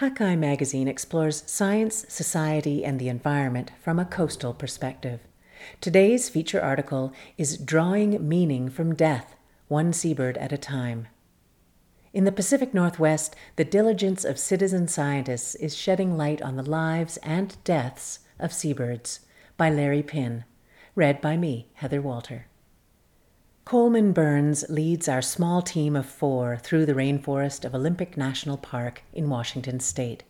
Hakai magazine explores science, society, and the environment from a coastal perspective. Today's feature article is Drawing Meaning from Death, One Seabird at a Time. In the Pacific Northwest, the diligence of citizen scientists is shedding light on the lives and deaths of seabirds. By Larry Pynn. Read by me, Heather Walter. Coleman Burns leads our small team of four through the rainforest of Olympic National Park in Washington state.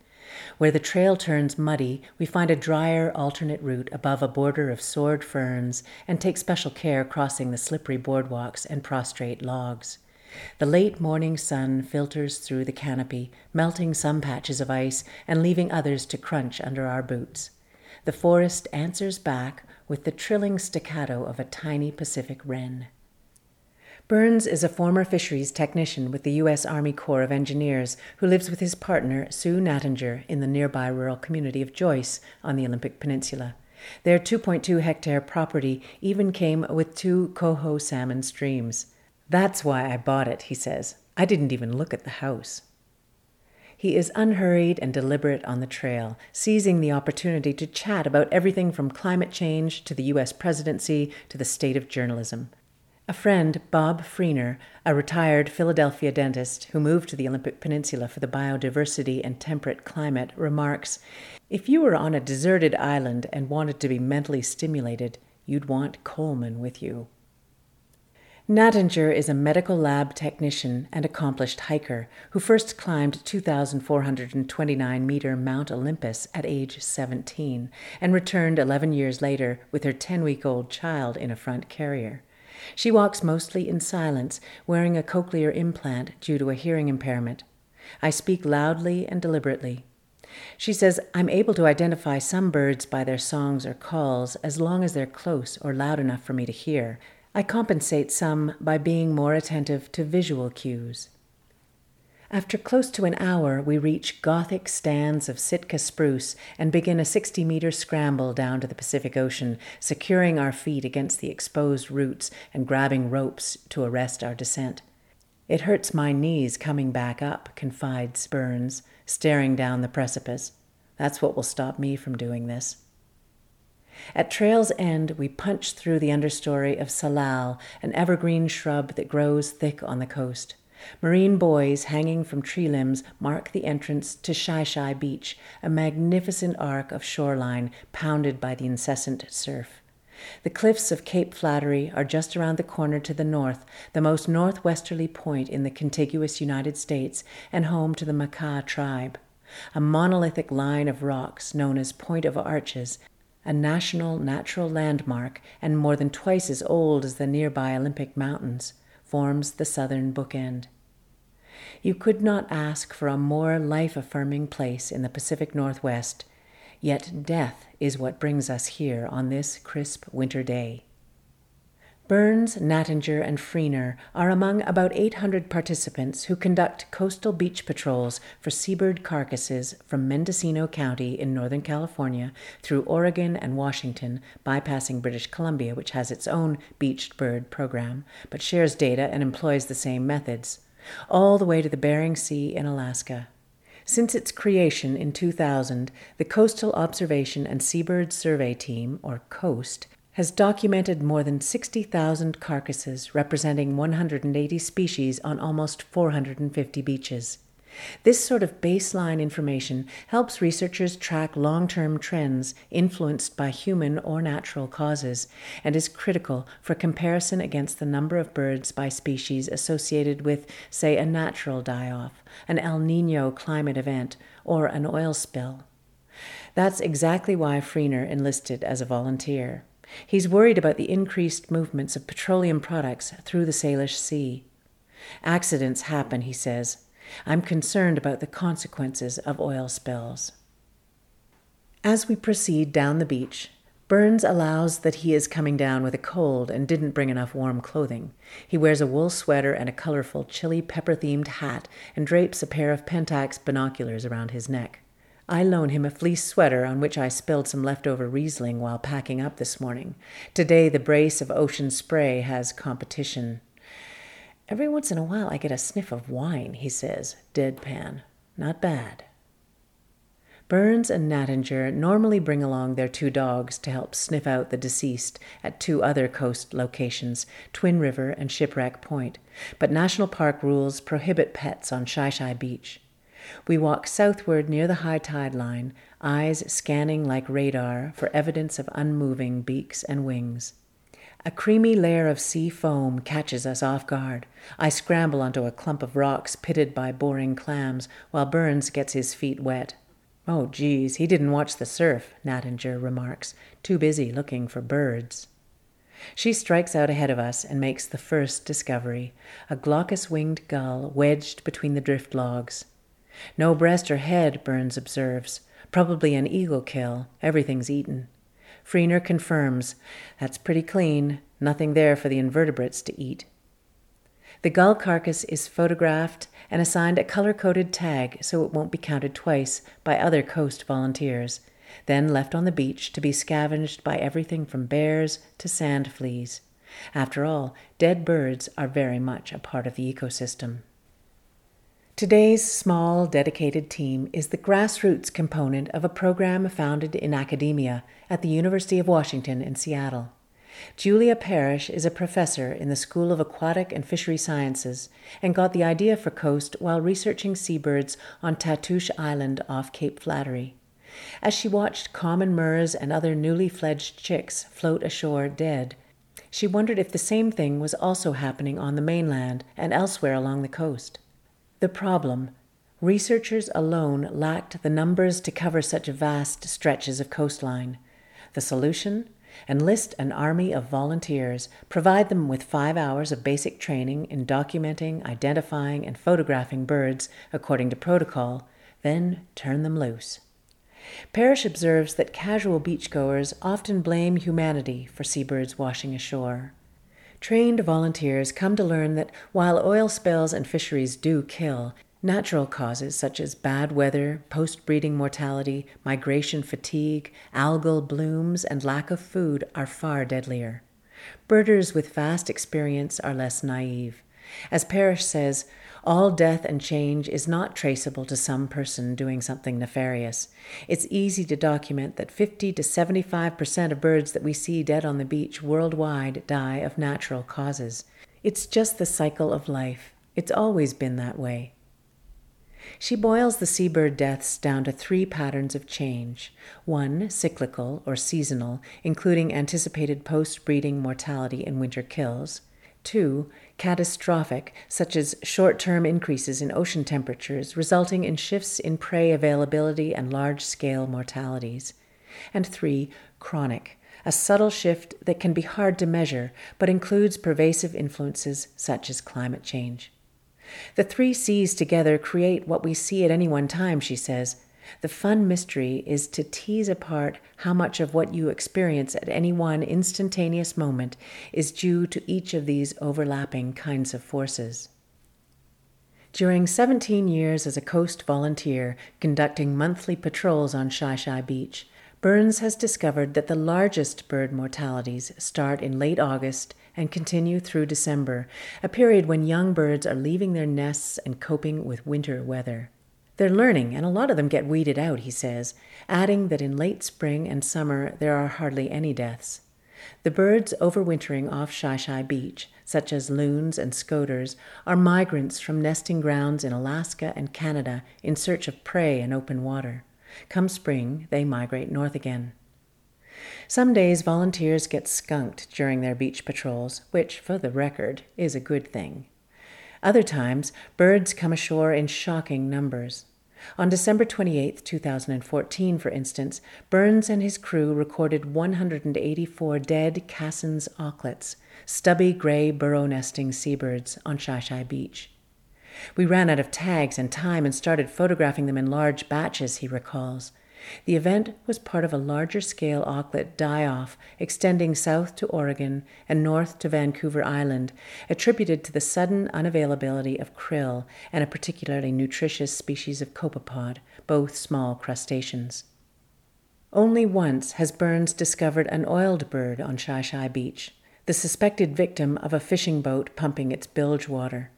Where the trail turns muddy, we find a drier alternate route above a border of sword ferns and take special care crossing the slippery boardwalks and prostrate logs. The late morning sun filters through the canopy, melting some patches of ice and leaving others to crunch under our boots. The forest answers back with the trilling staccato of a tiny Pacific wren. Burns is a former fisheries technician with the U.S. Army Corps of Engineers who lives with his partner, Sue Nattinger, in the nearby rural community of Joyce on the Olympic Peninsula. Their 2.2 hectare property even came with two coho salmon streams. That's why I bought it, he says. I didn't even look at the house. He is unhurried and deliberate on the trail, seizing the opportunity to chat about everything from climate change to the U.S. presidency to the state of journalism. A friend, Bob Freener, a retired Philadelphia dentist who moved to the Olympic Peninsula for the biodiversity and temperate climate, remarks If you were on a deserted island and wanted to be mentally stimulated, you'd want Coleman with you. Nattinger is a medical lab technician and accomplished hiker who first climbed 2,429 meter Mount Olympus at age 17 and returned 11 years later with her 10 week old child in a front carrier. She walks mostly in silence, wearing a cochlear implant due to a hearing impairment. I speak loudly and deliberately. She says, I'm able to identify some birds by their songs or calls as long as they're close or loud enough for me to hear. I compensate some by being more attentive to visual cues. After close to an hour, we reach Gothic stands of Sitka spruce and begin a 60 meter scramble down to the Pacific Ocean, securing our feet against the exposed roots and grabbing ropes to arrest our descent. It hurts my knees coming back up, confides Burns, staring down the precipice. That's what will stop me from doing this. At trail's end, we punch through the understory of salal, an evergreen shrub that grows thick on the coast. Marine buoys hanging from tree limbs mark the entrance to Shi Shi Beach, a magnificent arc of shoreline pounded by the incessant surf. The cliffs of Cape Flattery are just around the corner to the north, the most northwesterly point in the contiguous United States and home to the Makah tribe. A monolithic line of rocks known as Point of Arches, a national natural landmark and more than twice as old as the nearby Olympic Mountains, forms the southern bookend. You could not ask for a more life affirming place in the Pacific Northwest, yet death is what brings us here on this crisp winter day. Burns, Nattinger, and Freener are among about 800 participants who conduct coastal beach patrols for seabird carcasses from Mendocino County in Northern California through Oregon and Washington, bypassing British Columbia, which has its own beached bird program, but shares data and employs the same methods all the way to the Bering Sea in Alaska. Since its creation in 2000, the Coastal Observation and Seabird Survey Team, or COAST, has documented more than 60,000 carcasses representing 180 species on almost 450 beaches. This sort of baseline information helps researchers track long term trends influenced by human or natural causes and is critical for comparison against the number of birds by species associated with, say, a natural die off, an El Nino climate event, or an oil spill. That's exactly why Freener enlisted as a volunteer. He's worried about the increased movements of petroleum products through the Salish Sea. Accidents happen, he says, I'm concerned about the consequences of oil spills. As we proceed down the beach, Burns allows that he is coming down with a cold and didn't bring enough warm clothing. He wears a wool sweater and a colorful chili pepper themed hat and drapes a pair of Pentax binoculars around his neck. I loan him a fleece sweater on which I spilled some leftover Riesling while packing up this morning. Today, the brace of ocean spray has competition. Every once in a while I get a sniff of wine, he says, deadpan. Not bad. Burns and Nattinger normally bring along their two dogs to help sniff out the deceased at two other coast locations, Twin River and Shipwreck Point, but national park rules prohibit pets on Shi Beach. We walk southward near the high tide line, eyes scanning like radar for evidence of unmoving beaks and wings. A creamy layer of sea foam catches us off guard. I scramble onto a clump of rocks pitted by boring clams, while Burns gets his feet wet. Oh, geez, he didn't watch the surf, Nattinger remarks, too busy looking for birds. She strikes out ahead of us and makes the first discovery a glaucous winged gull wedged between the drift logs. No breast or head, Burns observes. Probably an eagle kill. Everything's eaten. Freener confirms that's pretty clean. Nothing there for the invertebrates to eat. The gull carcass is photographed and assigned a color coded tag so it won't be counted twice by other coast volunteers, then left on the beach to be scavenged by everything from bears to sand fleas. After all, dead birds are very much a part of the ecosystem. Today's small, dedicated team is the grassroots component of a program founded in academia at the University of Washington in Seattle. Julia Parrish is a professor in the School of Aquatic and Fishery Sciences and got the idea for Coast while researching seabirds on Tatoosh Island off Cape Flattery. As she watched common murres and other newly fledged chicks float ashore dead, she wondered if the same thing was also happening on the mainland and elsewhere along the coast. The problem researchers alone lacked the numbers to cover such vast stretches of coastline. The solution Enlist an army of volunteers, provide them with five hours of basic training in documenting, identifying, and photographing birds according to protocol, then turn them loose. Parrish observes that casual beachgoers often blame humanity for seabirds washing ashore. Trained volunteers come to learn that while oil spills and fisheries do kill, Natural causes such as bad weather, post breeding mortality, migration fatigue, algal blooms, and lack of food are far deadlier. Birders with vast experience are less naive. As Parrish says, all death and change is not traceable to some person doing something nefarious. It's easy to document that 50 to 75% of birds that we see dead on the beach worldwide die of natural causes. It's just the cycle of life. It's always been that way. She boils the seabird deaths down to three patterns of change one, cyclical or seasonal, including anticipated post breeding mortality and winter kills. Two, catastrophic, such as short term increases in ocean temperatures resulting in shifts in prey availability and large scale mortalities. And three, chronic, a subtle shift that can be hard to measure but includes pervasive influences such as climate change. The three C's together create what we see at any one time, she says. The fun mystery is to tease apart how much of what you experience at any one instantaneous moment is due to each of these overlapping kinds of forces. During 17 years as a coast volunteer conducting monthly patrols on Shi Shi Beach, Burns has discovered that the largest bird mortalities start in late August and continue through December, a period when young birds are leaving their nests and coping with winter weather. They're learning, and a lot of them get weeded out, he says, adding that in late spring and summer there are hardly any deaths. The birds overwintering off Shi Beach, such as loons and scoters, are migrants from nesting grounds in Alaska and Canada in search of prey and open water. Come spring, they migrate north again. Some days volunteers get skunked during their beach patrols, which, for the record, is a good thing. Other times, birds come ashore in shocking numbers. On December 28, 2014, for instance, Burns and his crew recorded 184 dead Cassin's auklets, stubby gray burrow nesting seabirds, on Shi Beach. We ran out of tags and time and started photographing them in large batches, he recalls. The event was part of a larger scale auklet die off extending south to Oregon and north to Vancouver Island, attributed to the sudden unavailability of krill and a particularly nutritious species of copepod, both small crustaceans. Only once has Burns discovered an oiled bird on Shi Shi Beach, the suspected victim of a fishing boat pumping its bilge water.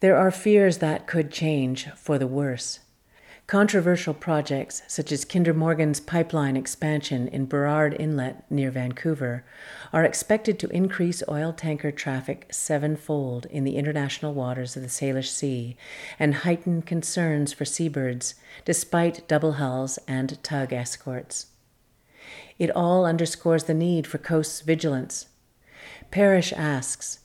There are fears that could change for the worse. Controversial projects such as Kinder Morgan's pipeline expansion in Burrard Inlet near Vancouver are expected to increase oil tanker traffic sevenfold in the international waters of the Salish Sea and heighten concerns for seabirds despite double hulls and tug escorts. It all underscores the need for coast's vigilance. Parrish asks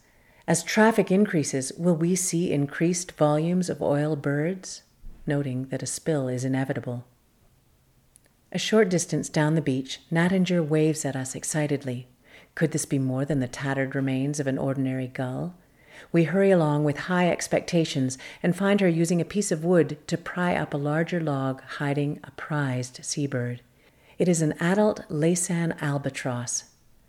As traffic increases, will we see increased volumes of oil birds? Noting that a spill is inevitable. A short distance down the beach, Nattinger waves at us excitedly. Could this be more than the tattered remains of an ordinary gull? We hurry along with high expectations and find her using a piece of wood to pry up a larger log hiding a prized seabird. It is an adult Laysan albatross.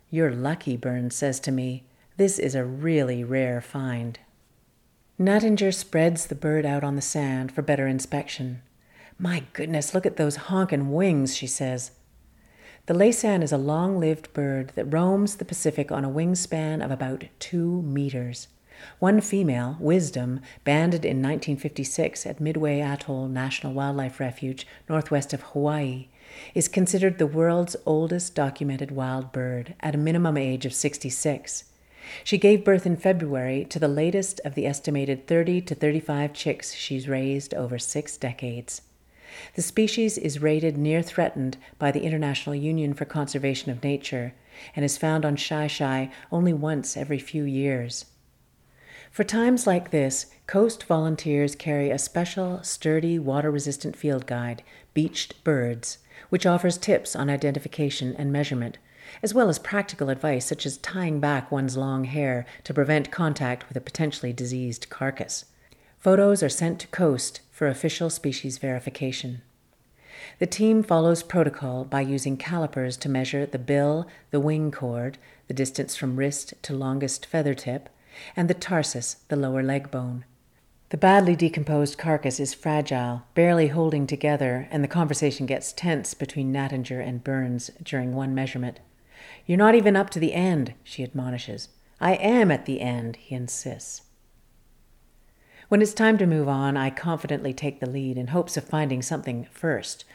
You're lucky, Burns says to me. This is a really rare find. Nattinger spreads the bird out on the sand for better inspection. My goodness, look at those honkin' wings, she says. The laysan is a long lived bird that roams the Pacific on a wingspan of about two meters. One female, Wisdom, banded in 1956 at Midway Atoll National Wildlife Refuge, northwest of Hawaii, is considered the world's oldest documented wild bird at a minimum age of 66. She gave birth in February to the latest of the estimated 30 to 35 chicks she's raised over six decades. The species is rated near threatened by the International Union for Conservation of Nature and is found on Shi-Shi only once every few years. For times like this, Coast volunteers carry a special, sturdy, water resistant field guide, Beached Birds, which offers tips on identification and measurement as well as practical advice such as tying back one's long hair to prevent contact with a potentially diseased carcass. Photos are sent to Coast for official species verification. The team follows protocol by using calipers to measure the bill, the wing chord, the distance from wrist to longest feather tip, and the tarsus, the lower leg bone. The badly decomposed carcass is fragile, barely holding together, and the conversation gets tense between Nattinger and Burns during one measurement. You're not even up to the end, she admonishes. I am at the end, he insists. When it's time to move on, I confidently take the lead in hopes of finding something first,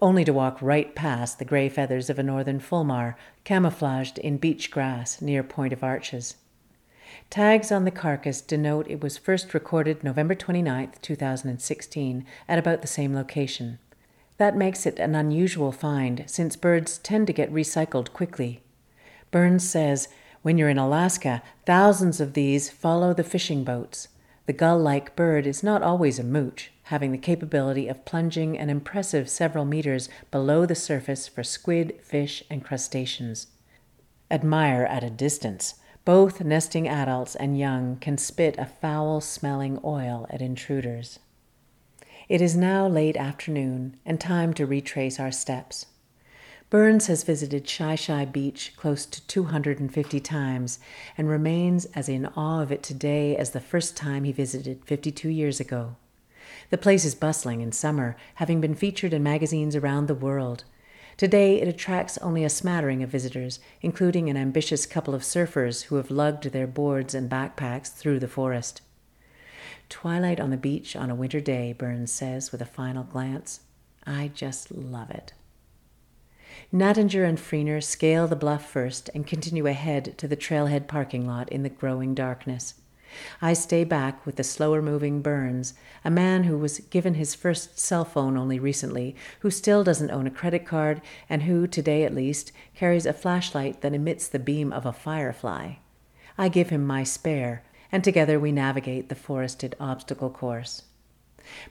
only to walk right past the gray feathers of a northern fulmar camouflaged in beach grass near Point of Arches. Tags on the carcass denote it was first recorded November 29, 2016, at about the same location. That makes it an unusual find, since birds tend to get recycled quickly. Burns says when you're in Alaska, thousands of these follow the fishing boats. The gull like bird is not always a mooch, having the capability of plunging an impressive several meters below the surface for squid, fish, and crustaceans. Admire at a distance. Both nesting adults and young can spit a foul smelling oil at intruders. It is now late afternoon and time to retrace our steps. Burns has visited Shi-Shi Beach close to 250 times and remains as in awe of it today as the first time he visited 52 years ago. The place is bustling in summer, having been featured in magazines around the world. Today it attracts only a smattering of visitors, including an ambitious couple of surfers who have lugged their boards and backpacks through the forest. Twilight on the beach on a winter day, Burns says with a final glance. I just love it. Nattinger and Freener scale the bluff first and continue ahead to the trailhead parking lot in the growing darkness. I stay back with the slower moving Burns, a man who was given his first cell phone only recently, who still doesn't own a credit card, and who, today at least, carries a flashlight that emits the beam of a firefly. I give him my spare, and together we navigate the forested obstacle course.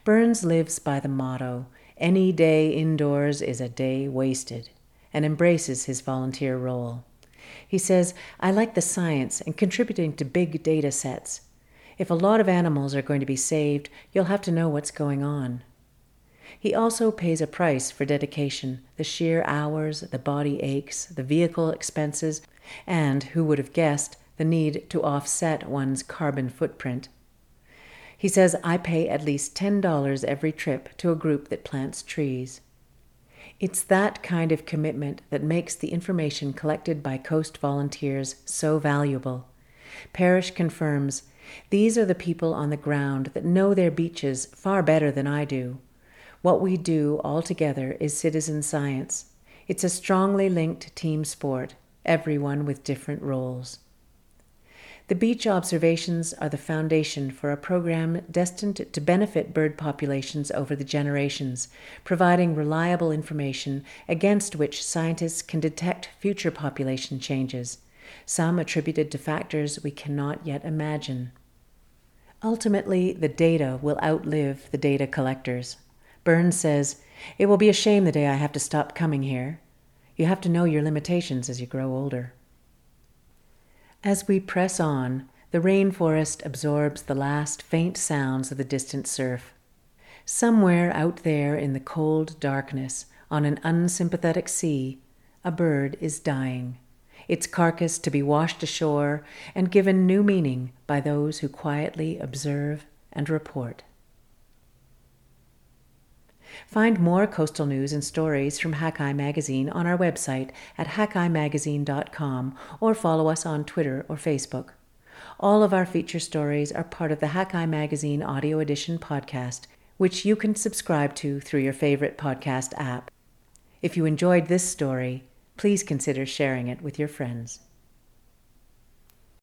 Burns lives by the motto any day indoors is a day wasted, and embraces his volunteer role. He says, I like the science and contributing to big data sets. If a lot of animals are going to be saved, you'll have to know what's going on. He also pays a price for dedication the sheer hours, the body aches, the vehicle expenses, and, who would have guessed, the need to offset one's carbon footprint. He says, I pay at least $10 every trip to a group that plants trees. It's that kind of commitment that makes the information collected by Coast volunteers so valuable. Parrish confirms these are the people on the ground that know their beaches far better than I do. What we do all together is citizen science. It's a strongly linked team sport, everyone with different roles. The beach observations are the foundation for a program destined to benefit bird populations over the generations, providing reliable information against which scientists can detect future population changes, some attributed to factors we cannot yet imagine. Ultimately, the data will outlive the data collectors. Burns says, It will be a shame the day I have to stop coming here. You have to know your limitations as you grow older. As we press on, the rainforest absorbs the last faint sounds of the distant surf. Somewhere out there in the cold darkness, on an unsympathetic sea, a bird is dying, its carcass to be washed ashore and given new meaning by those who quietly observe and report. Find more coastal news and stories from Hakai Magazine on our website at hakaimagazine.com or follow us on Twitter or Facebook. All of our feature stories are part of the Hakai Magazine Audio Edition podcast, which you can subscribe to through your favorite podcast app. If you enjoyed this story, please consider sharing it with your friends.